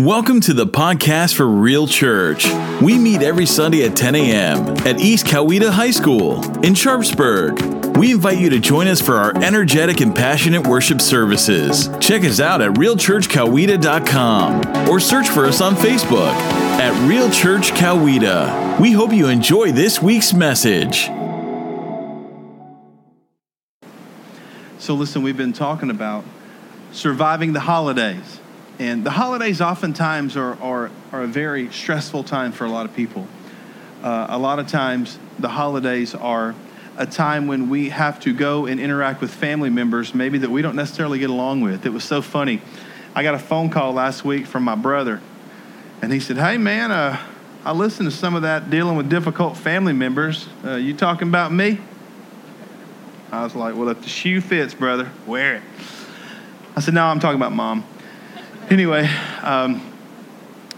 Welcome to the podcast for Real Church. We meet every Sunday at 10 a.m. at East Coweta High School in Sharpsburg. We invite you to join us for our energetic and passionate worship services. Check us out at realchurchcoweta.com or search for us on Facebook at Real Church Coweta. We hope you enjoy this week's message. So, listen, we've been talking about surviving the holidays. And the holidays oftentimes are, are, are a very stressful time for a lot of people. Uh, a lot of times, the holidays are a time when we have to go and interact with family members, maybe that we don't necessarily get along with. It was so funny. I got a phone call last week from my brother, and he said, Hey, man, uh, I listened to some of that dealing with difficult family members. Uh, you talking about me? I was like, Well, if the shoe fits, brother, wear it. I said, No, I'm talking about mom anyway, um,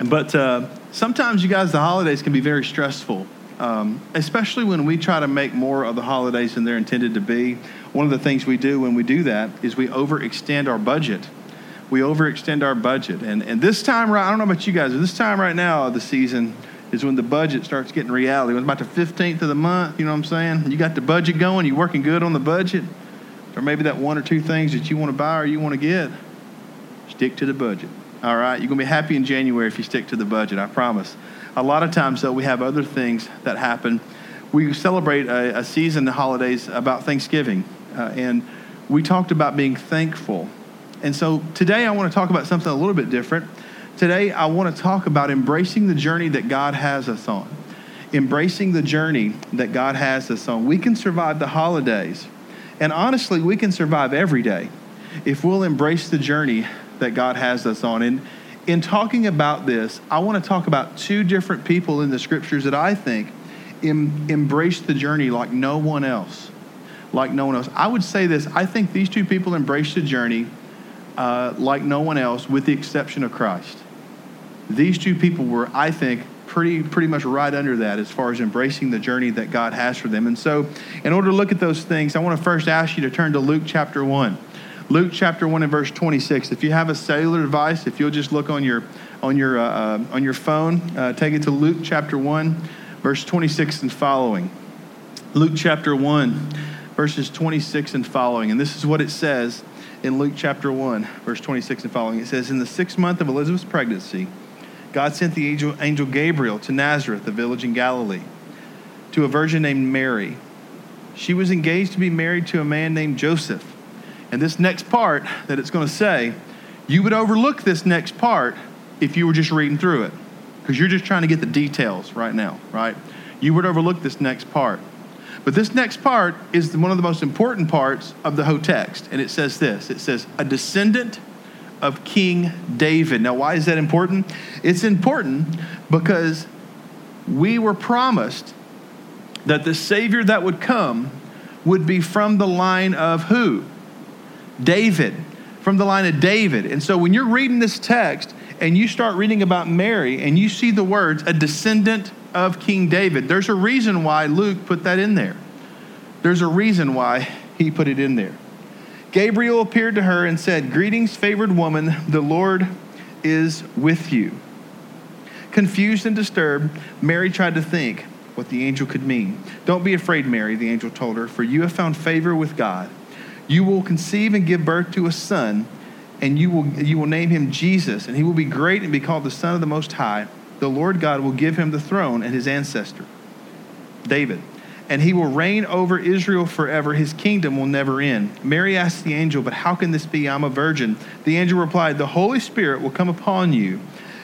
but uh, sometimes you guys, the holidays can be very stressful, um, especially when we try to make more of the holidays than they're intended to be. One of the things we do when we do that is we overextend our budget. We overextend our budget. And, and this time, right, I don't know about you guys, but this time right now of the season is when the budget starts getting reality. When it's about the 15th of the month, you know what I'm saying? You got the budget going, you're working good on the budget, or maybe that one or two things that you want to buy or you want to get Stick to the budget. All right? You're going to be happy in January if you stick to the budget, I promise. A lot of times, though, we have other things that happen. We celebrate a, a season, the holidays, about Thanksgiving. Uh, and we talked about being thankful. And so today I want to talk about something a little bit different. Today I want to talk about embracing the journey that God has us on. Embracing the journey that God has us on. We can survive the holidays. And honestly, we can survive every day if we'll embrace the journey that God has us on. And in talking about this, I want to talk about two different people in the scriptures that I think em- embrace the journey like no one else. Like no one else. I would say this I think these two people embrace the journey uh, like no one else, with the exception of Christ. These two people were, I think, pretty pretty much right under that as far as embracing the journey that God has for them. And so, in order to look at those things, I want to first ask you to turn to Luke chapter 1. Luke chapter 1 and verse 26. If you have a cellular device, if you'll just look on your, on your, uh, uh, on your phone, uh, take it to Luke chapter 1, verse 26 and following. Luke chapter 1, verses 26 and following. And this is what it says in Luke chapter 1, verse 26 and following. It says, In the sixth month of Elizabeth's pregnancy, God sent the angel, angel Gabriel to Nazareth, a village in Galilee, to a virgin named Mary. She was engaged to be married to a man named Joseph and this next part that it's going to say, you would overlook this next part if you were just reading through it, because you're just trying to get the details right now, right? You would overlook this next part. But this next part is one of the most important parts of the whole text. And it says this it says, a descendant of King David. Now, why is that important? It's important because we were promised that the Savior that would come would be from the line of who? David, from the line of David. And so when you're reading this text and you start reading about Mary and you see the words, a descendant of King David, there's a reason why Luke put that in there. There's a reason why he put it in there. Gabriel appeared to her and said, Greetings, favored woman, the Lord is with you. Confused and disturbed, Mary tried to think what the angel could mean. Don't be afraid, Mary, the angel told her, for you have found favor with God. You will conceive and give birth to a son, and you will, you will name him Jesus, and he will be great and be called the Son of the Most High. The Lord God will give him the throne and his ancestor, David, and he will reign over Israel forever. His kingdom will never end. Mary asked the angel, But how can this be? I'm a virgin. The angel replied, The Holy Spirit will come upon you,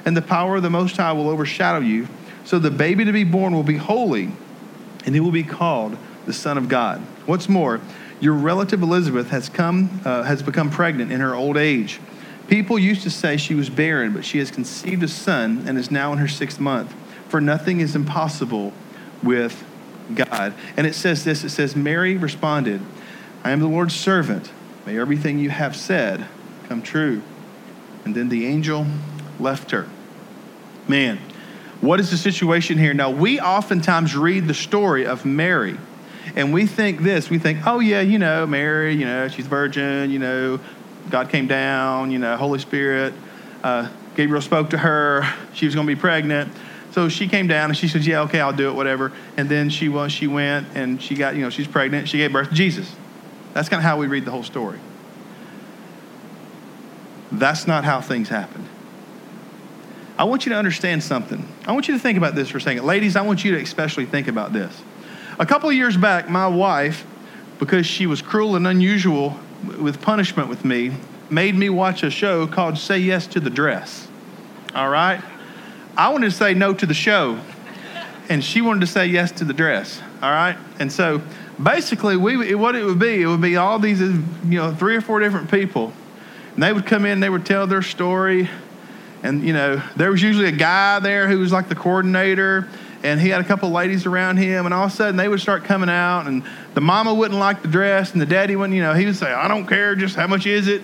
and the power of the Most High will overshadow you. So the baby to be born will be holy, and he will be called the Son of God. What's more, your relative Elizabeth has, come, uh, has become pregnant in her old age. People used to say she was barren, but she has conceived a son and is now in her sixth month. For nothing is impossible with God. And it says this it says, Mary responded, I am the Lord's servant. May everything you have said come true. And then the angel left her. Man, what is the situation here? Now, we oftentimes read the story of Mary and we think this we think, oh, yeah, you know, Mary, you know, she's virgin, you know, God came down, you know, Holy Spirit. Uh, Gabriel spoke to her. She was going to be pregnant. So she came down and she said, "Yeah, okay, I'll do it, whatever." And then she was, she went and she got, you know, she's pregnant. She gave birth to Jesus. That's kind of how we read the whole story. That's not how things happened. I want you to understand something. I want you to think about this for a second. Ladies, I want you to especially think about this. A couple of years back, my wife, because she was cruel and unusual with punishment with me, made me watch a show called Say Yes to the Dress. All right? I wanted to say no to the show, and she wanted to say yes to the dress. All right? And so basically, we, what it would be, it would be all these, you know, three or four different people. And they would come in, they would tell their story. And, you know, there was usually a guy there who was like the coordinator and he had a couple ladies around him, and all of a sudden they would start coming out, and the mama wouldn't like the dress, and the daddy wouldn't, you know, he would say, I don't care, just how much is it?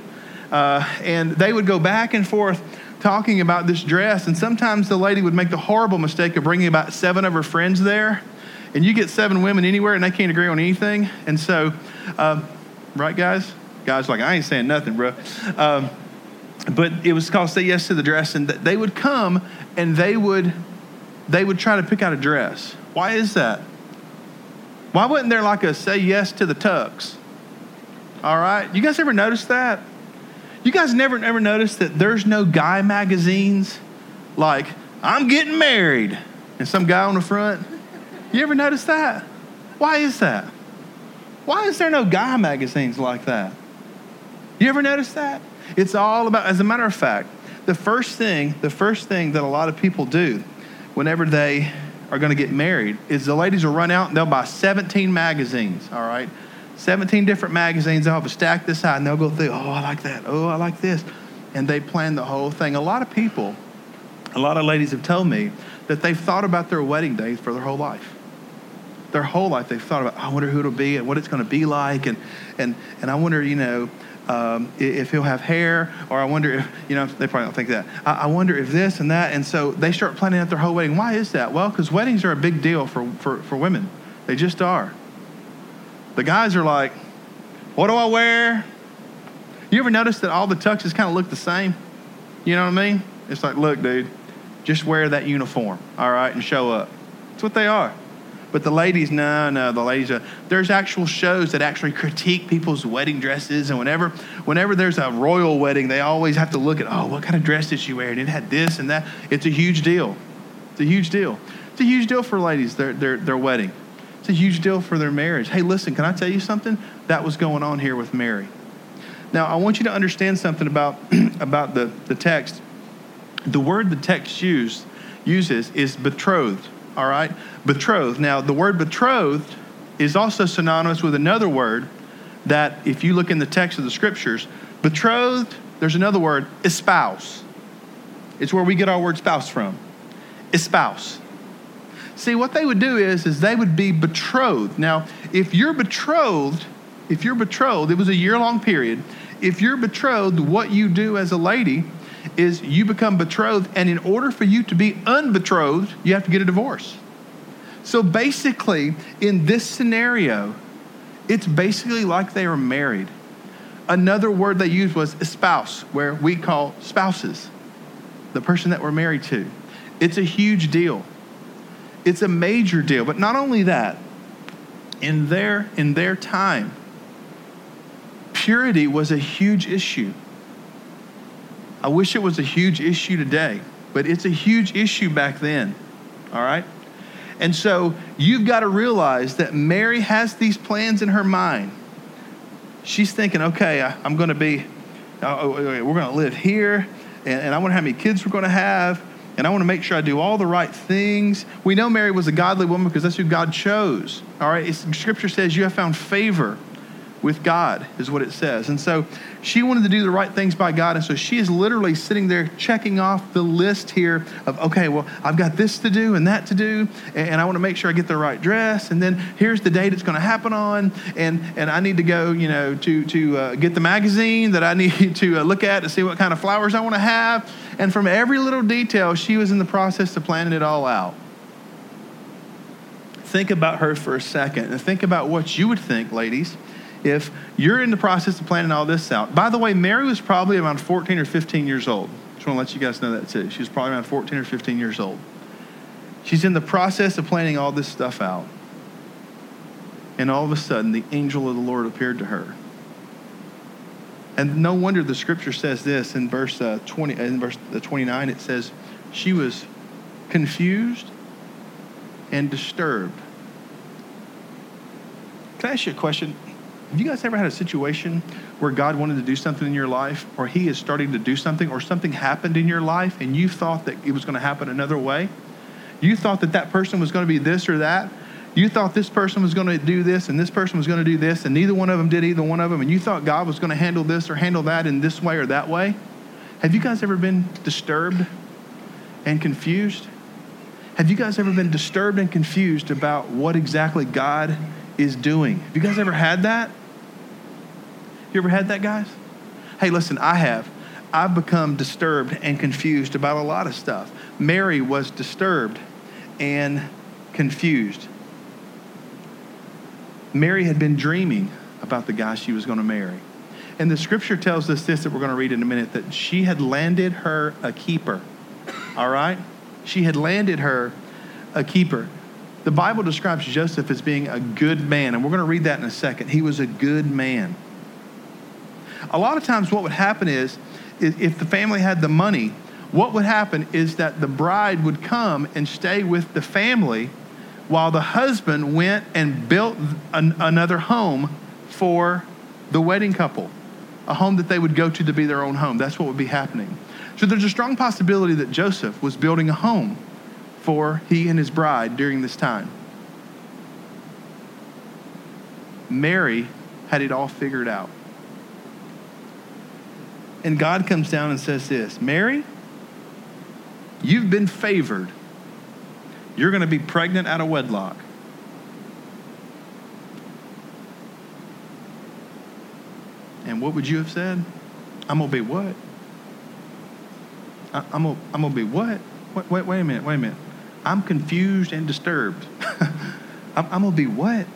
Uh, and they would go back and forth talking about this dress, and sometimes the lady would make the horrible mistake of bringing about seven of her friends there, and you get seven women anywhere, and they can't agree on anything, and so, uh, right, guys? Guys, like, I ain't saying nothing, bro. Um, but it was called Say Yes to the Dress, and they would come and they would they would try to pick out a dress. Why is that? Why wasn't there like a say yes to the tux? All right. You guys ever notice that? You guys never ever noticed that there's no guy magazines like I'm getting married and some guy on the front? You ever notice that? Why is that? Why is there no guy magazines like that? You ever notice that? It's all about as a matter of fact, the first thing, the first thing that a lot of people do whenever they are going to get married is the ladies will run out and they'll buy 17 magazines, all right? 17 different magazines. They'll have a stack this high and they'll go through, oh, I like that. Oh, I like this. And they plan the whole thing. A lot of people, a lot of ladies have told me that they've thought about their wedding day for their whole life. Their whole life, they've thought about, I wonder who it'll be and what it's going to be like. And, and, and I wonder, you know, um, if he'll have hair, or I wonder if, you know, they probably don't think that. I, I wonder if this and that. And so they start planning out their whole wedding. Why is that? Well, because weddings are a big deal for, for, for women. They just are. The guys are like, what do I wear? You ever notice that all the tuxes kind of look the same? You know what I mean? It's like, look, dude, just wear that uniform, all right, and show up. That's what they are. But the ladies, no, no, the ladies. Are, there's actual shows that actually critique people's wedding dresses, and whenever, whenever there's a royal wedding, they always have to look at, oh, what kind of dress did she wear? And it had this and that. It's a huge deal. It's a huge deal. It's a huge deal for ladies their their their wedding. It's a huge deal for their marriage. Hey, listen, can I tell you something? That was going on here with Mary. Now, I want you to understand something about about the the text. The word the text used uses is betrothed all right? Betrothed. Now, the word betrothed is also synonymous with another word that, if you look in the text of the scriptures, betrothed, there's another word, espouse. It's where we get our word spouse from. Espouse. See, what they would do is, is they would be betrothed. Now, if you're betrothed, if you're betrothed, it was a year long period. If you're betrothed, what you do as a lady is you become betrothed, and in order for you to be unbetrothed, you have to get a divorce. So basically, in this scenario, it's basically like they are married. Another word they used was spouse, where we call spouses, the person that we're married to. It's a huge deal. It's a major deal. But not only that, in their, in their time, purity was a huge issue. I wish it was a huge issue today, but it's a huge issue back then. All right? And so you've got to realize that Mary has these plans in her mind. She's thinking, okay, I, am going to be, uh, we're going to live here, and, and I wonder how many kids we're going to have, and I want to make sure I do all the right things. We know Mary was a godly woman because that's who God chose. All right? It's, scripture says you have found favor with God, is what it says. And so she wanted to do the right things by God. And so she is literally sitting there checking off the list here of, okay, well, I've got this to do and that to do. And I want to make sure I get the right dress. And then here's the date it's going to happen on. And, and I need to go, you know, to, to uh, get the magazine that I need to uh, look at to see what kind of flowers I want to have. And from every little detail, she was in the process of planning it all out think about her for a second and think about what you would think, ladies, if you're in the process of planning all this out. By the way, Mary was probably around 14 or 15 years old. Just want to let you guys know that too. She was probably around 14 or 15 years old. She's in the process of planning all this stuff out. And all of a sudden, the angel of the Lord appeared to her. And no wonder the scripture says this in verse uh, 20, in verse uh, 29. It says, "She was confused and disturbed." Can I ask you a question? Have you guys ever had a situation where God wanted to do something in your life, or He is starting to do something, or something happened in your life, and you thought that it was going to happen another way? You thought that that person was going to be this or that. You thought this person was going to do this and this person was going to do this, and neither one of them did either one of them, and you thought God was going to handle this or handle that in this way or that way. Have you guys ever been disturbed and confused? Have you guys ever been disturbed and confused about what exactly God is doing? Have you guys ever had that? You ever had that, guys? Hey, listen, I have. I've become disturbed and confused about a lot of stuff. Mary was disturbed and confused. Mary had been dreaming about the guy she was going to marry. And the scripture tells us this that we're going to read in a minute that she had landed her a keeper. All right? She had landed her a keeper. The Bible describes Joseph as being a good man, and we're going to read that in a second. He was a good man a lot of times what would happen is, is if the family had the money, what would happen is that the bride would come and stay with the family while the husband went and built an, another home for the wedding couple, a home that they would go to to be their own home. That's what would be happening. So there's a strong possibility that Joseph was building a home for he and his bride during this time. Mary had it all figured out. And God comes down and says this Mary, you've been favored. You're going to be pregnant out of wedlock. And what would you have said? I'm going to be what? I, am going I'm to be what? Wait, wait, wait a minute, wait a minute. I'm confused and disturbed. I'm, I'm going to be what?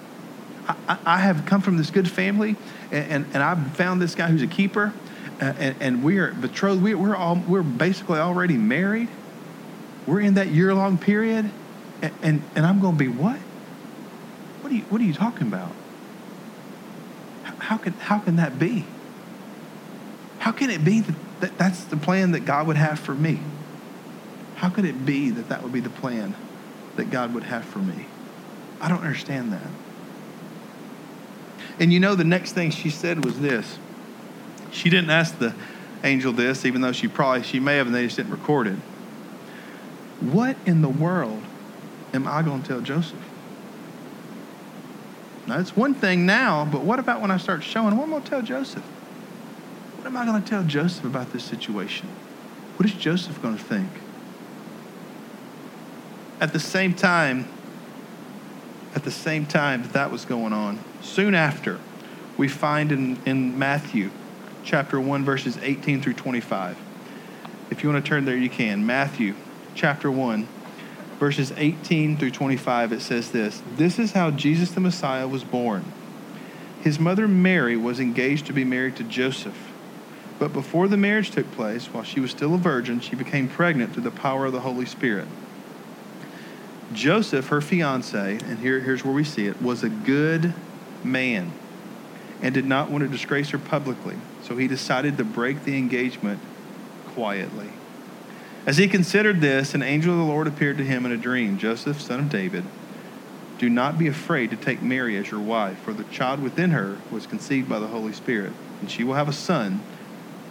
I, I, have come from this good family, and, and, and I've found this guy who's a keeper, and, and we are betrothed. We, we're all we're basically already married. We're in that year long period, and, and, and I'm going to be what? What are you What are you talking about? How can how can that be? How can it be that, that that's the plan that God would have for me? How could it be that that would be the plan that God would have for me? I don't understand that. And you know, the next thing she said was this. She didn't ask the angel this, even though she probably, she may have, and they just didn't record it. What in the world am I going to tell Joseph? Now, it's one thing now, but what about when I start showing? What am I going to tell Joseph? What am I going to tell Joseph about this situation? What is Joseph going to think? At the same time, at the same time that that was going on, soon after, we find in, in Matthew chapter 1, verses 18 through 25. If you want to turn there, you can. Matthew chapter 1, verses 18 through 25, it says this This is how Jesus the Messiah was born. His mother Mary was engaged to be married to Joseph. But before the marriage took place, while she was still a virgin, she became pregnant through the power of the Holy Spirit. Joseph, her fiance, and here, here's where we see it, was a good man and did not want to disgrace her publicly. So he decided to break the engagement quietly. As he considered this, an angel of the Lord appeared to him in a dream Joseph, son of David, do not be afraid to take Mary as your wife, for the child within her was conceived by the Holy Spirit, and she will have a son,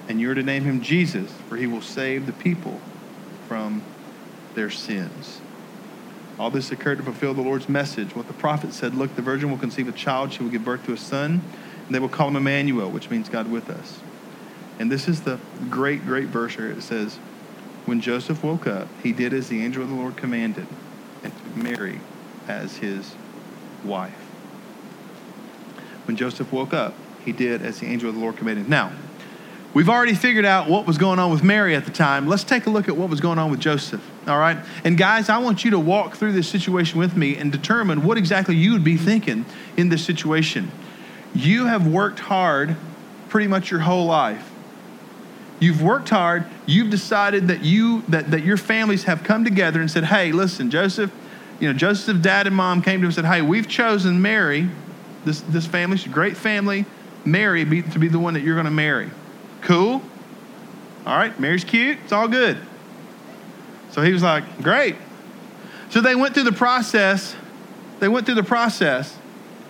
and you are to name him Jesus, for he will save the people from their sins. All this occurred to fulfill the Lord's message. What the prophet said Look, the virgin will conceive a child, she will give birth to a son they will call him Emmanuel, which means God with us. And this is the great, great verse here. It says, When Joseph woke up, he did as the angel of the Lord commanded and took Mary as his wife. When Joseph woke up, he did as the angel of the Lord commanded. Now, we've already figured out what was going on with Mary at the time. Let's take a look at what was going on with Joseph. All right? And guys, I want you to walk through this situation with me and determine what exactly you would be thinking in this situation. You have worked hard pretty much your whole life. You've worked hard. You've decided that you that, that your families have come together and said, "Hey, listen, Joseph, you know, Joseph's dad and mom came to him and said, "Hey, we've chosen Mary, this this family, she's a great family, Mary be, to be the one that you're going to marry." Cool. All right, Mary's cute. It's all good. So he was like, "Great." So they went through the process. They went through the process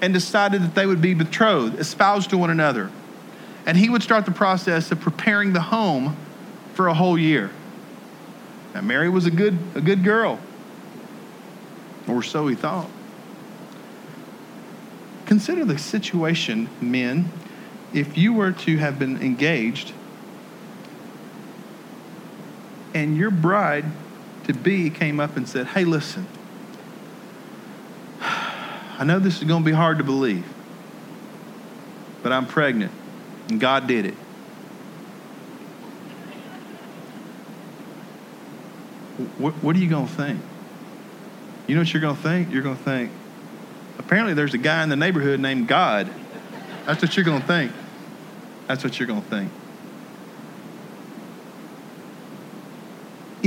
and decided that they would be betrothed, espoused to one another and he would start the process of preparing the home for a whole year. Now, Mary was a good, a good girl, or so he thought. Consider the situation, men, if you were to have been engaged and your bride to be came up and said, Hey, listen, I know this is going to be hard to believe, but I'm pregnant. And God did it. What, what are you going to think? You know what you're going to think? You're going to think, apparently there's a guy in the neighborhood named God. That's what you're going to think. That's what you're going to think.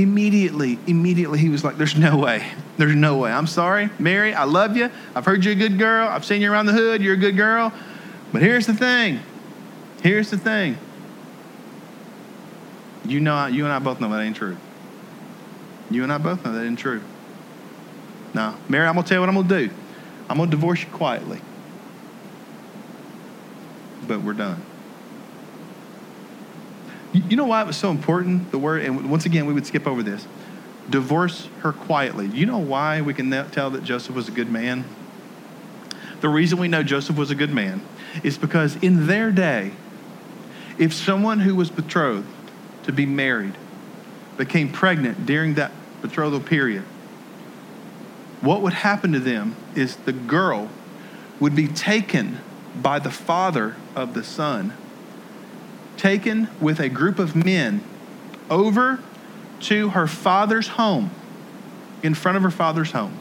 Immediately, immediately, he was like, There's no way. There's no way. I'm sorry. Mary, I love you. I've heard you're a good girl. I've seen you around the hood. You're a good girl. But here's the thing Here's the thing. You know, you and I both know that ain't true. You and I both know that ain't true. Now, Mary, I'm gonna tell you what I'm gonna do. I'm gonna divorce you quietly. But we're done. You know why it was so important? The word, and once again, we would skip over this. Divorce her quietly. You know why we can tell that Joseph was a good man? The reason we know Joseph was a good man is because in their day, if someone who was betrothed to be married became pregnant during that betrothal period, what would happen to them is the girl would be taken by the father of the son, taken with a group of men over to her father's home, in front of her father's home.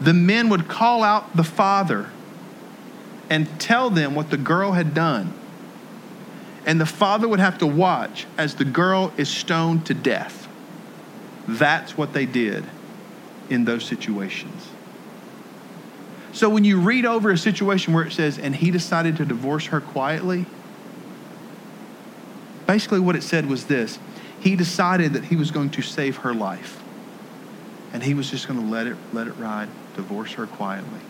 The men would call out the father and tell them what the girl had done and the father would have to watch as the girl is stoned to death. That's what they did in those situations. So when you read over a situation where it says, and he decided to divorce her quietly, basically what it said was this he decided that he was going to save her life. And he was just going to let it, let it ride, divorce her quietly.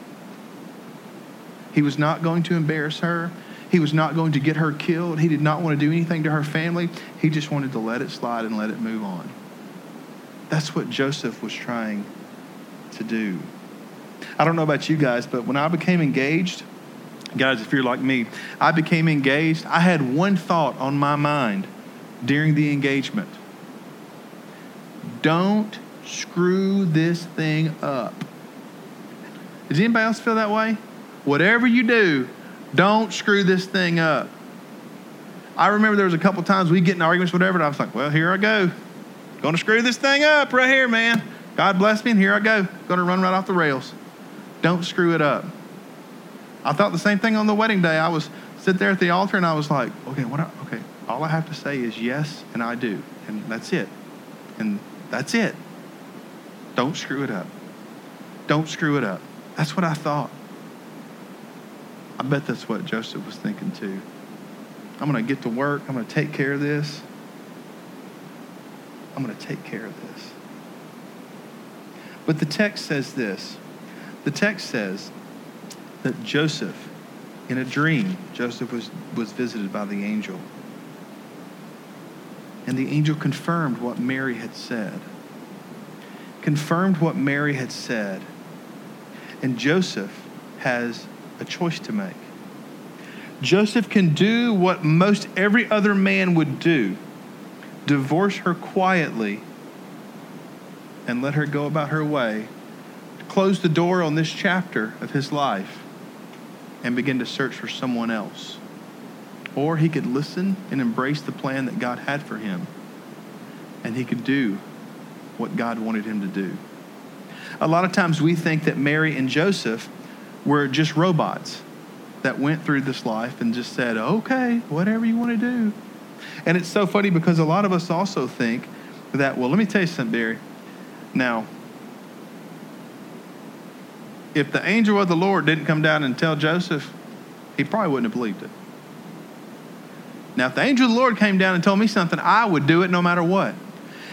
He was not going to embarrass her. He was not going to get her killed. He did not want to do anything to her family. He just wanted to let it slide and let it move on. That's what Joseph was trying to do. I don't know about you guys, but when I became engaged, guys, if you're like me, I became engaged. I had one thought on my mind during the engagement don't screw this thing up. Does anybody else feel that way? Whatever you do, don't screw this thing up. I remember there was a couple times we get in arguments, whatever, and I was like, well, here I go. Gonna screw this thing up right here, man. God bless me, and here I go. Gonna run right off the rails. Don't screw it up. I thought the same thing on the wedding day. I was sit there at the altar and I was like, okay, what I, okay, all I have to say is yes and I do. And that's it. And that's it. Don't screw it up. Don't screw it up. That's what I thought. I bet that's what Joseph was thinking too. I'm going to get to work. I'm going to take care of this. I'm going to take care of this. But the text says this the text says that Joseph, in a dream, Joseph was, was visited by the angel. And the angel confirmed what Mary had said. Confirmed what Mary had said. And Joseph has a choice to make. Joseph can do what most every other man would do divorce her quietly and let her go about her way, close the door on this chapter of his life, and begin to search for someone else. Or he could listen and embrace the plan that God had for him, and he could do what God wanted him to do. A lot of times we think that Mary and Joseph were just robots that went through this life and just said, okay, whatever you want to do. And it's so funny because a lot of us also think that, well, let me tell you something, Barry. Now, if the angel of the Lord didn't come down and tell Joseph, he probably wouldn't have believed it. Now, if the angel of the Lord came down and told me something, I would do it no matter what.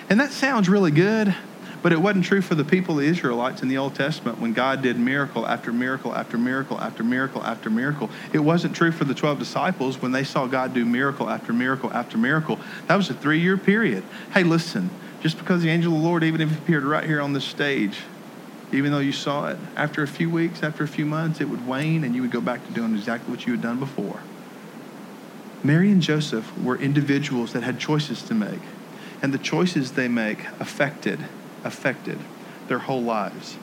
And that sounds really good, but it wasn't true for the people, of the Israelites in the Old Testament, when God did miracle after miracle after miracle after miracle after miracle. It wasn't true for the 12 disciples when they saw God do miracle after miracle after miracle. That was a three year period. Hey, listen, just because the angel of the Lord, even if he appeared right here on this stage, even though you saw it, after a few weeks, after a few months, it would wane and you would go back to doing exactly what you had done before. Mary and Joseph were individuals that had choices to make, and the choices they make affected affected their whole lives.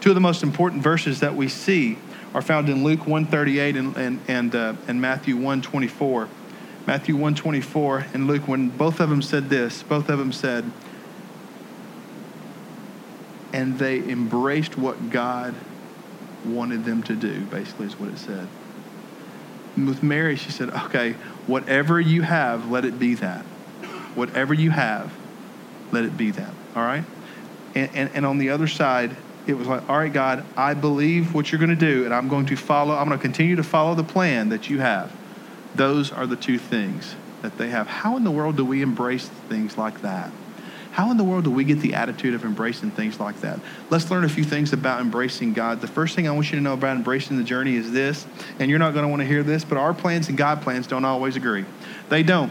Two of the most important verses that we see are found in Luke 138 and, and, and, uh, and Matthew 124. Matthew 124 and Luke, when both of them said this, both of them said, and they embraced what God wanted them to do, basically, is what it said. And with Mary, she said, okay, whatever you have, let it be that. Whatever you have, let it be that. All right? And, and, and on the other side, it was like, all right, God, I believe what you're going to do, and I'm going to follow, I'm going to continue to follow the plan that you have. Those are the two things that they have. How in the world do we embrace things like that? How in the world do we get the attitude of embracing things like that? Let's learn a few things about embracing God. The first thing I want you to know about embracing the journey is this, and you're not going to want to hear this, but our plans and God plans don't always agree. They don't.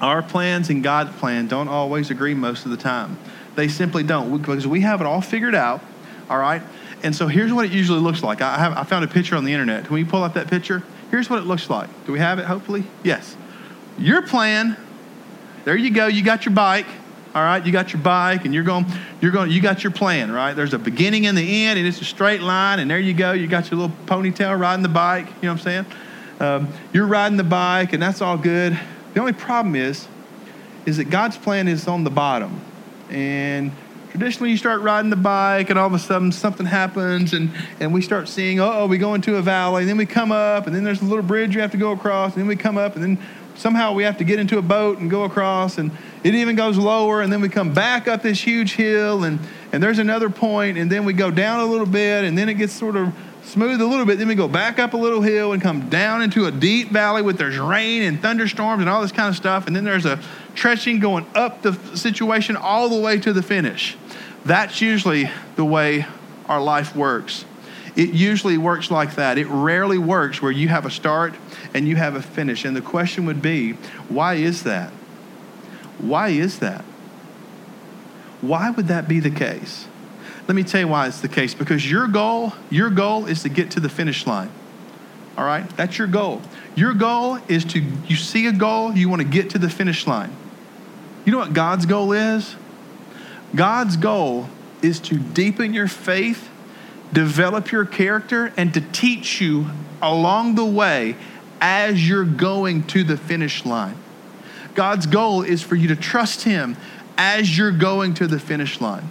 Our plans and God's plan don't always agree most of the time. They simply don't because we have it all figured out, all right? And so here's what it usually looks like. I, have, I found a picture on the internet. Can we pull up that picture? Here's what it looks like. Do we have it, hopefully? Yes. Your plan, there you go. You got your bike all right you got your bike and you're going you're going you got your plan right? There's a beginning and the end and it's a straight line and there you go. You got your little ponytail riding the bike you know what i'm saying? Um, you're riding the bike and that's all good. The only problem is is that god's plan is on the bottom. And traditionally you start riding the bike and all of a sudden something happens and, and we start seeing oh we go into a valley and then we come up and then there's a little bridge you have to go across and then we come up and then somehow we have to get into a boat and go across and it even goes lower and then we come back up this huge hill and, and there's another point and then we go down a little bit and then it gets sort of smooth a little bit then we go back up a little hill and come down into a deep valley with there's rain and thunderstorms and all this kind of stuff and then there's a stretching going up the situation all the way to the finish that's usually the way our life works it usually works like that. It rarely works where you have a start and you have a finish. And the question would be, why is that? Why is that? Why would that be the case? Let me tell you why it's the case. Because your goal, your goal is to get to the finish line. All right? That's your goal. Your goal is to, you see a goal, you want to get to the finish line. You know what God's goal is? God's goal is to deepen your faith develop your character, and to teach you along the way as you're going to the finish line. God's goal is for you to trust Him as you're going to the finish line.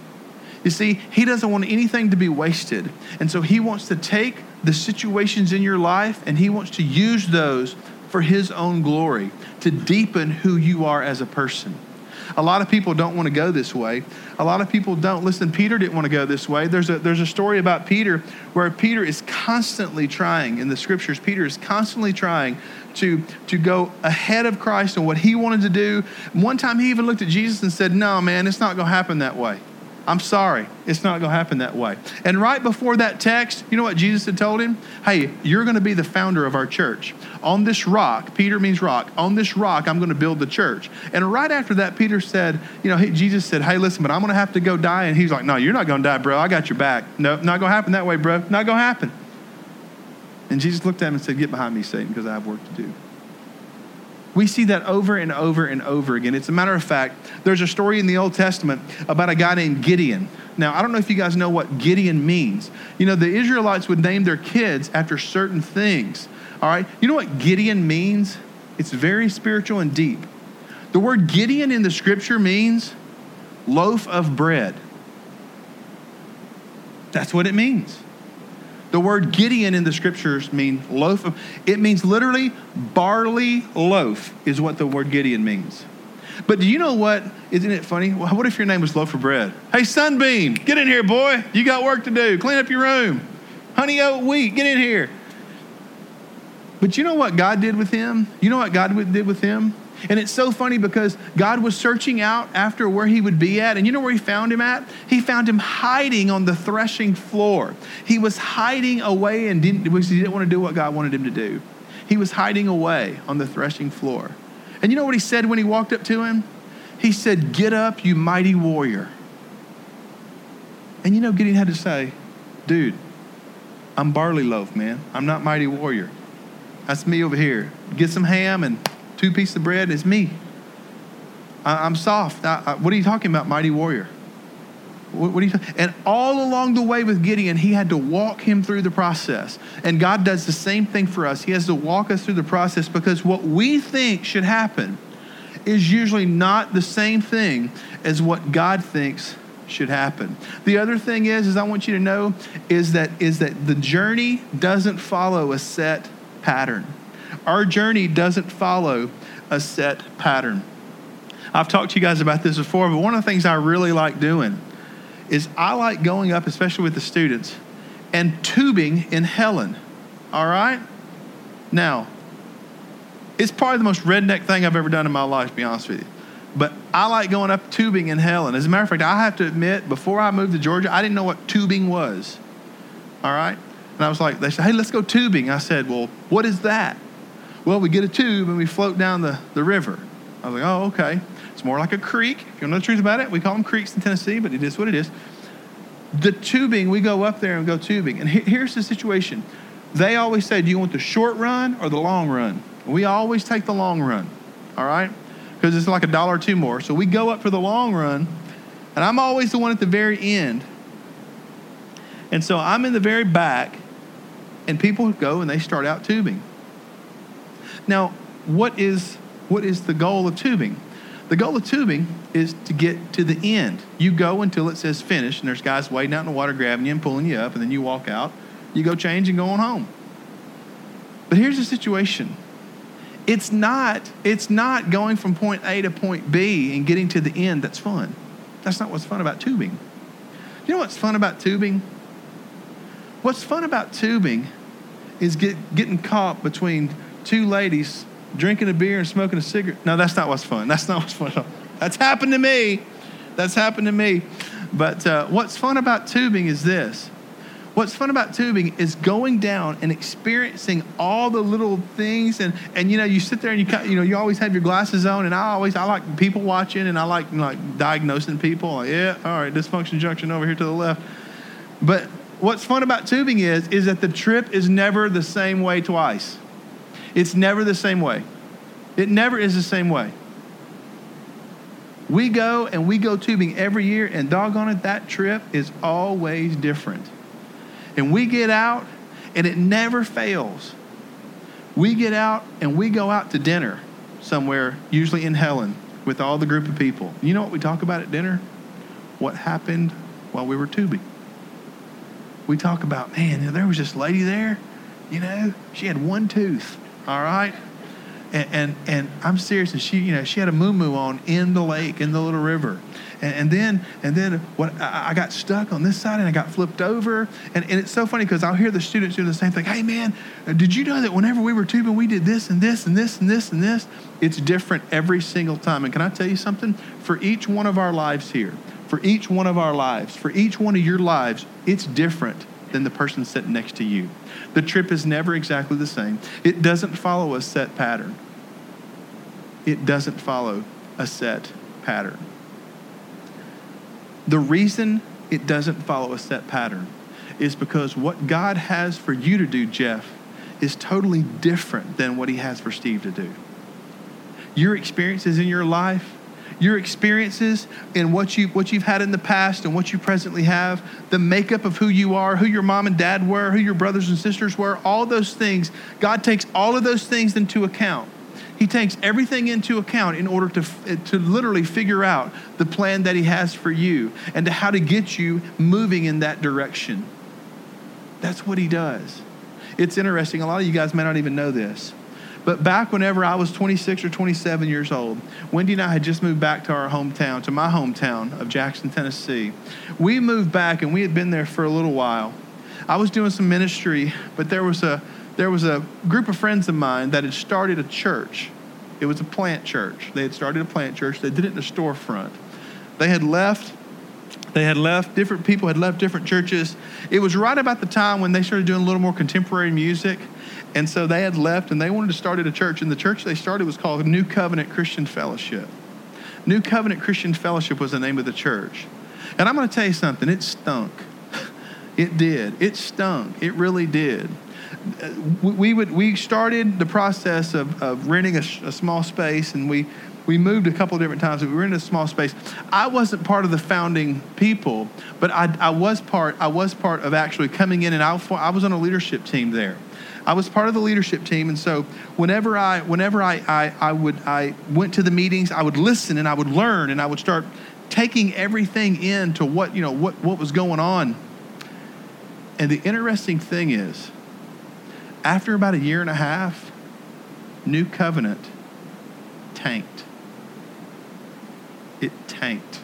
You see, He doesn't want anything to be wasted. And so He wants to take the situations in your life and He wants to use those for His own glory to deepen who you are as a person. A lot of people don't want to go this way. A lot of people don't. Listen, Peter didn't want to go this way. There's a, there's a story about Peter where Peter is constantly trying, in the scriptures, Peter is constantly trying to, to go ahead of Christ and what he wanted to do. One time he even looked at Jesus and said, No, man, it's not going to happen that way. I'm sorry, it's not going to happen that way. And right before that text, you know what Jesus had told him? Hey, you're going to be the founder of our church. On this rock, Peter means rock, on this rock, I'm going to build the church. And right after that, Peter said, you know, Jesus said, hey, listen, but I'm going to have to go die. And he's like, no, you're not going to die, bro. I got your back. No, not going to happen that way, bro. Not going to happen. And Jesus looked at him and said, get behind me, Satan, because I have work to do. We see that over and over and over again. It's a matter of fact, there's a story in the Old Testament about a guy named Gideon. Now, I don't know if you guys know what Gideon means. You know, the Israelites would name their kids after certain things. All right? You know what Gideon means? It's very spiritual and deep. The word Gideon in the scripture means loaf of bread. That's what it means. The word Gideon in the scriptures mean loaf of, it means literally barley loaf is what the word Gideon means. But do you know what? Isn't it funny? What if your name was Loaf of Bread? Hey, Sunbeam, get in here, boy. You got work to do. Clean up your room. Honey oat wheat, get in here. But you know what God did with him? You know what God did with him? And it's so funny because God was searching out after where he would be at. And you know where he found him at? He found him hiding on the threshing floor. He was hiding away and didn't, because he didn't want to do what God wanted him to do. He was hiding away on the threshing floor. And you know what he said when he walked up to him? He said, Get up, you mighty warrior. And you know, Gideon had to say, Dude, I'm barley loaf, man. I'm not mighty warrior. That's me over here. Get some ham and two pieces of bread. It's me. I, am soft. I, I, what are you talking about, mighty warrior? What, what are you? And all along the way with Gideon, he had to walk him through the process. And God does the same thing for us. He has to walk us through the process because what we think should happen is usually not the same thing as what God thinks should happen. The other thing is, is I want you to know is that is that the journey doesn't follow a set pattern. Our journey doesn't follow a set pattern. I've talked to you guys about this before, but one of the things I really like doing is I like going up, especially with the students, and tubing in Helen. All right? Now, it's probably the most redneck thing I've ever done in my life, to be honest with you. But I like going up tubing in Helen. As a matter of fact, I have to admit, before I moved to Georgia, I didn't know what tubing was. All right? And I was like, they said, hey, let's go tubing. I said, well, what is that? Well, we get a tube and we float down the, the river. I was like, oh, okay. It's more like a creek. If you know the truth about it, we call them creeks in Tennessee, but it is what it is. The tubing, we go up there and go tubing. And here's the situation. They always say, do you want the short run or the long run? We always take the long run, all right? Because it's like a dollar or two more. So we go up for the long run, and I'm always the one at the very end. And so I'm in the very back, and people go and they start out tubing. Now, what is, what is the goal of tubing? The goal of tubing is to get to the end. You go until it says finish, and there's guys waiting out in the water grabbing you and pulling you up, and then you walk out. You go change and go on home. But here's the situation. It's not, it's not going from point A to point B and getting to the end that's fun. That's not what's fun about tubing. You know what's fun about tubing? What's fun about tubing is get, getting caught between two ladies drinking a beer and smoking a cigarette. No, that's not what's fun. That's not what's fun. That's happened to me. That's happened to me. But uh, what's fun about tubing is this. What's fun about tubing is going down and experiencing all the little things, and, and you know you sit there and you you know you always have your glasses on, and I always I like people watching, and I like like diagnosing people. Like, yeah, all right, dysfunction junction over here to the left. But what's fun about tubing is is that the trip is never the same way twice. It's never the same way. It never is the same way. We go and we go tubing every year, and doggone it, that trip is always different. And we get out, and it never fails. We get out and we go out to dinner somewhere, usually in Helen, with all the group of people. You know what we talk about at dinner? What happened while we were tubing. We talk about, man, there was this lady there, you know, she had one tooth all right? And, and, and I'm serious. And she, you know, she had a moo moo on in the lake, in the little river. And, and then, and then what I, I, got stuck on this side and I got flipped over. And, and it's so funny because I'll hear the students do the same thing. Hey, man, did you know that whenever we were tubing, we did this and this and this and this and this? It's different every single time. And can I tell you something? For each one of our lives here, for each one of our lives, for each one of your lives, it's different than the person sitting next to you. The trip is never exactly the same. It doesn't follow a set pattern. It doesn't follow a set pattern. The reason it doesn't follow a set pattern is because what God has for you to do, Jeff, is totally different than what He has for Steve to do. Your experiences in your life your experiences and what you what you've had in the past and what you presently have, the makeup of who you are, who your mom and dad were, who your brothers and sisters were, all those things, God takes all of those things into account. He takes everything into account in order to, to literally figure out the plan that He has for you and to how to get you moving in that direction. That's what he does. It's interesting. A lot of you guys may not even know this. But back whenever I was 26 or 27 years old, Wendy and I had just moved back to our hometown, to my hometown of Jackson, Tennessee. We moved back and we had been there for a little while. I was doing some ministry, but there was a there was a group of friends of mine that had started a church. It was a plant church. They had started a plant church. They did it in a storefront. They had left they had left, different people had left different churches. It was right about the time when they started doing a little more contemporary music. And so they had left and they wanted to start a church. And the church they started was called New Covenant Christian Fellowship. New Covenant Christian Fellowship was the name of the church. And I'm going to tell you something, it stunk. It did. It stunk. It really did. We, would, we started the process of, of renting a, a small space and we we moved a couple of different times. We were in a small space. I wasn't part of the founding people, but I, I was part. I was part of actually coming in, and I, I was on a leadership team there. I was part of the leadership team, and so whenever I whenever I, I, I would I went to the meetings, I would listen and I would learn and I would start taking everything into what you know what what was going on. And the interesting thing is, after about a year and a half, New Covenant tanked it tanked.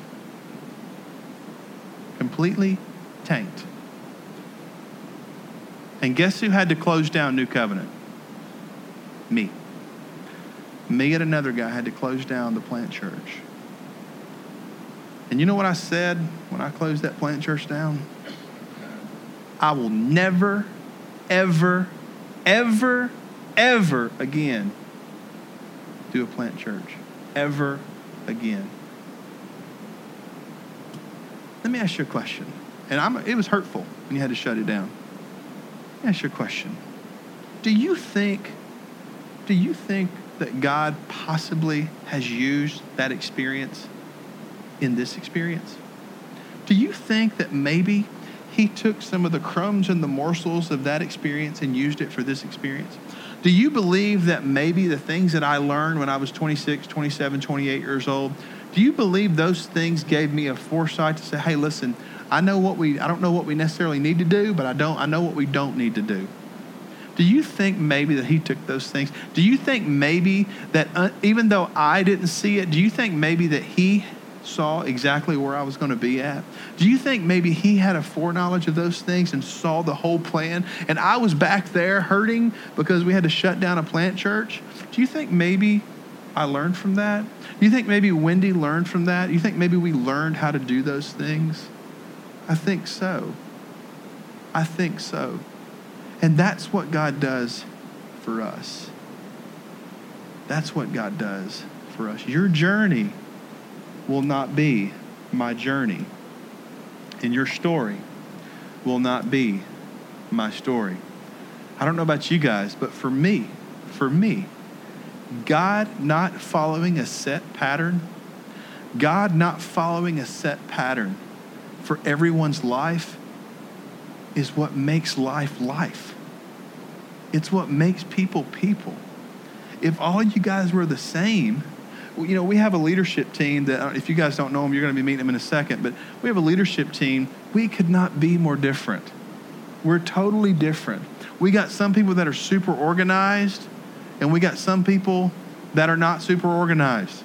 Completely tanked. And guess who had to close down New Covenant? Me. Me and another guy had to close down the plant church. And you know what I said when I closed that plant church down? I will never, ever, ever, ever again do a plant church. Ever again. Let me ask you a question. And I'm, it was hurtful when you had to shut it down. Ask you a question. Do you think, do you think that God possibly has used that experience in this experience? Do you think that maybe he took some of the crumbs and the morsels of that experience and used it for this experience? Do you believe that maybe the things that I learned when I was 26, 27, 28 years old, do you believe those things gave me a foresight to say, hey, listen, I know what we, I don't know what we necessarily need to do, but I don't, I know what we don't need to do. Do you think maybe that he took those things? Do you think maybe that uh, even though I didn't see it, do you think maybe that he saw exactly where I was going to be at? Do you think maybe he had a foreknowledge of those things and saw the whole plan? And I was back there hurting because we had to shut down a plant church? Do you think maybe I learned from that? Do you think maybe Wendy learned from that? Do you think maybe we learned how to do those things? I think so. I think so. And that's what God does for us. That's what God does for us. Your journey will not be my journey, and your story will not be my story. I don't know about you guys, but for me, for me, God not following a set pattern, God not following a set pattern for everyone's life is what makes life life. It's what makes people people. If all you guys were the same, you know, we have a leadership team that, uh, if you guys don't know them, you're going to be meeting them in a second, but we have a leadership team. We could not be more different. We're totally different. We got some people that are super organized, and we got some people that are not super organized.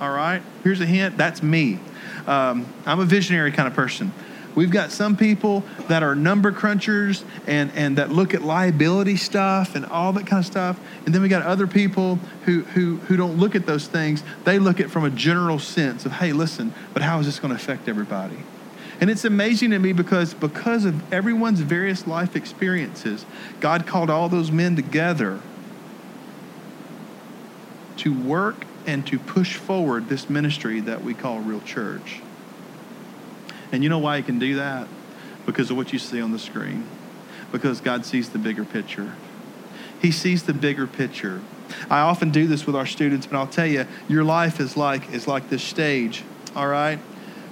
All right? Here's a hint that's me. Um, I'm a visionary kind of person. We've got some people that are number crunchers and, and that look at liability stuff and all that kind of stuff. And then we got other people who, who, who don't look at those things. They look at from a general sense of, hey, listen, but how is this going to affect everybody? And it's amazing to me because because of everyone's various life experiences, God called all those men together to work and to push forward this ministry that we call Real Church. And you know why he can do that? Because of what you see on the screen. Because God sees the bigger picture. He sees the bigger picture. I often do this with our students, but I'll tell you, your life is like is like this stage. All right.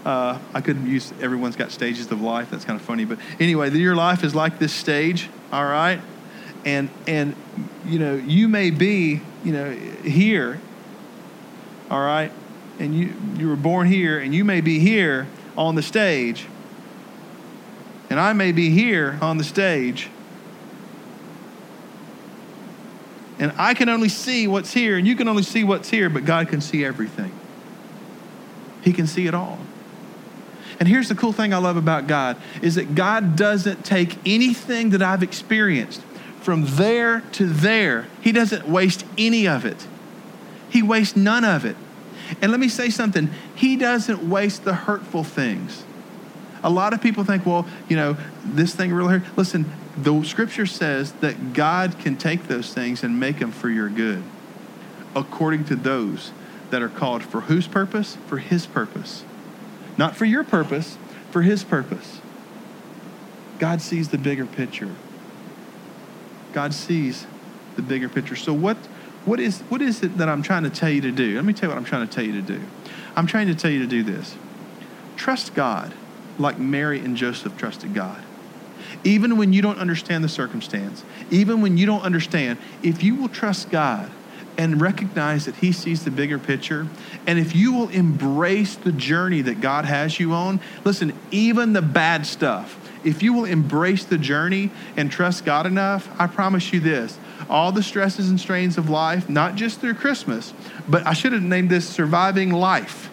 Uh, I couldn't use everyone's got stages of life. That's kind of funny, but anyway, your life is like this stage. All right, and and you know you may be you know here. All right, and you you were born here, and you may be here on the stage. And I may be here on the stage, and I can only see what's here, and you can only see what's here, but God can see everything. He can see it all. And here's the cool thing I love about God is that God doesn't take anything that I've experienced from there to there. He doesn't waste any of it. He wastes none of it. And let me say something, he doesn't waste the hurtful things. A lot of people think, well, you know, this thing really hurt. Listen, the scripture says that God can take those things and make them for your good, according to those that are called for whose purpose? For his purpose. Not for your purpose, for his purpose. God sees the bigger picture. God sees the bigger picture. So what what is what is it that I'm trying to tell you to do? Let me tell you what I'm trying to tell you to do. I'm trying to tell you to do this. Trust God like Mary and Joseph trusted God. Even when you don't understand the circumstance, even when you don't understand, if you will trust God and recognize that He sees the bigger picture, and if you will embrace the journey that God has you on, listen, even the bad stuff, if you will embrace the journey and trust God enough, I promise you this all the stresses and strains of life, not just through Christmas, but I should have named this surviving life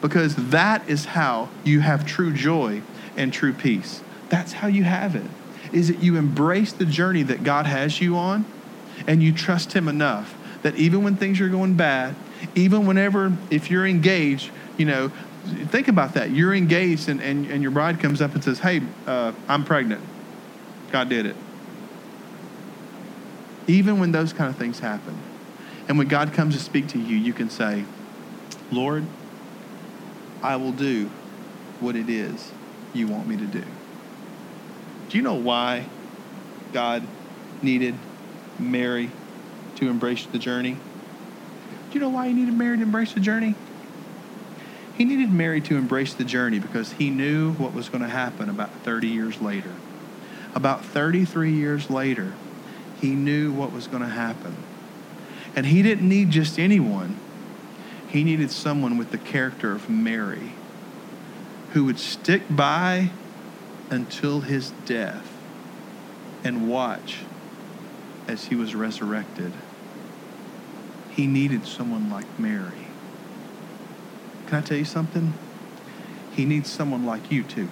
because that is how you have true joy and true peace. That's how you have it. Is that you embrace the journey that God has you on and you trust Him enough that even when things are going bad, even whenever, if you're engaged, you know, think about that. You're engaged and, and, and your bride comes up and says, Hey, uh, I'm pregnant. God did it. Even when those kind of things happen, and when God comes to speak to you, you can say, Lord, I will do what it is you want me to do. Do you know why God needed Mary to embrace the journey? Do you know why he needed Mary to embrace the journey? He needed Mary to embrace the journey because he knew what was going to happen about 30 years later. About 33 years later, he knew what was going to happen. And he didn't need just anyone, he needed someone with the character of Mary who would stick by until his death and watch as he was resurrected. He needed someone like Mary. Can I tell you something? He needs someone like you too.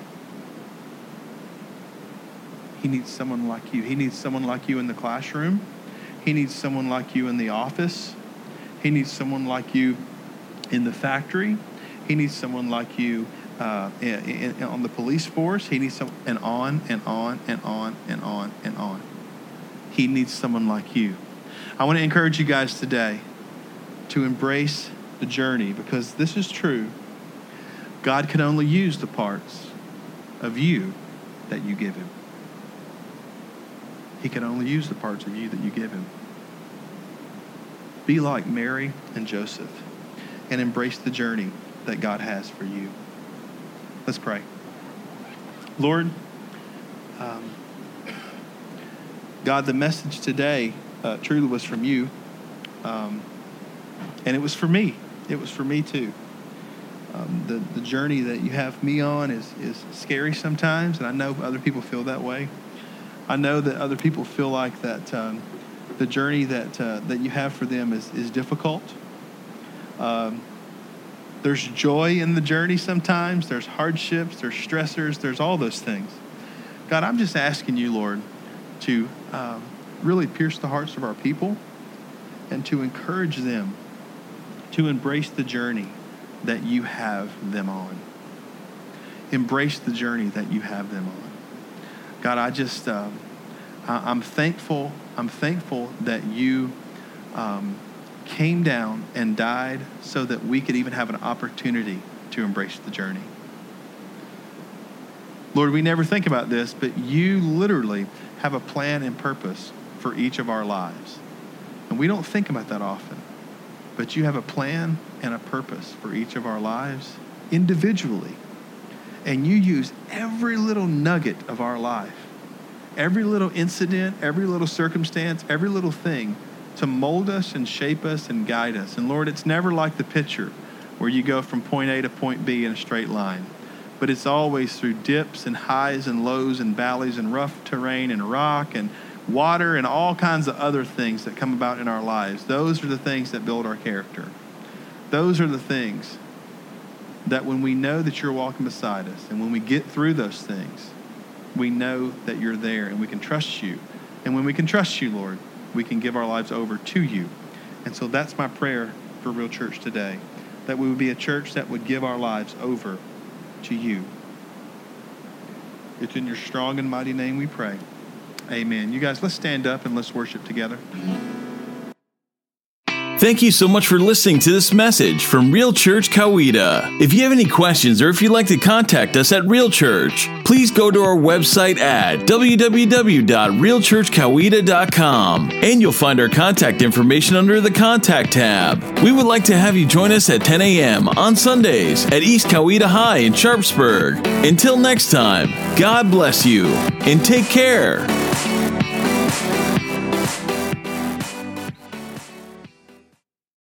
He needs someone like you. He needs someone like you in the classroom. He needs someone like you in the office. He needs someone like you in the factory. He needs someone like you uh, in, in, on the police force. He needs some, and on and on and on and on and on. He needs someone like you. I want to encourage you guys today to embrace the journey because this is true. God can only use the parts of you that you give Him. He can only use the parts of you that you give Him. Be like Mary and Joseph and embrace the journey that God has for you. Let's pray. Lord, um, God, the message today uh, truly was from you. Um, and it was for me. It was for me too. Um, the, the journey that you have me on is, is scary sometimes, and I know other people feel that way. I know that other people feel like that um, the journey that, uh, that you have for them is, is difficult. Um, there's joy in the journey sometimes, there's hardships, there's stressors, there's all those things. God, I'm just asking you, Lord, to um, really pierce the hearts of our people and to encourage them to embrace the journey that you have them on. Embrace the journey that you have them on. God, I just, um, I, am thankful. I'm thankful that you um, came down and died so that we could even have an opportunity to embrace the journey. Lord, we never think about this, but you literally have a plan and purpose for each of our lives. And we don't think about that often. But you have a plan and a purpose for each of our lives individually. And you use every little nugget of our life, every little incident, every little circumstance, every little thing to mold us and shape us and guide us. And Lord, it's never like the picture where you go from point A to point B in a straight line. but it's always through dips and highs and lows and valleys and rough terrain and rock and water and all kinds of other things that come about in our lives. Those are the things that build our character. Those are the things that when we know that you're walking beside us and when we get through those things, we know that you're there and we can trust you. And when we can trust you, Lord, we can give our lives over to you. And so that's my prayer for Real Church today that we would be a church that would give our lives over to you. It's in your strong and mighty name we pray. Amen. You guys, let's stand up and let's worship together. Thank you so much for listening to this message from Real Church Coweta. If you have any questions or if you'd like to contact us at Real Church, please go to our website at www.realchurchcoweta.com and you'll find our contact information under the Contact tab. We would like to have you join us at 10 a.m. on Sundays at East Coweta High in Sharpsburg. Until next time, God bless you and take care.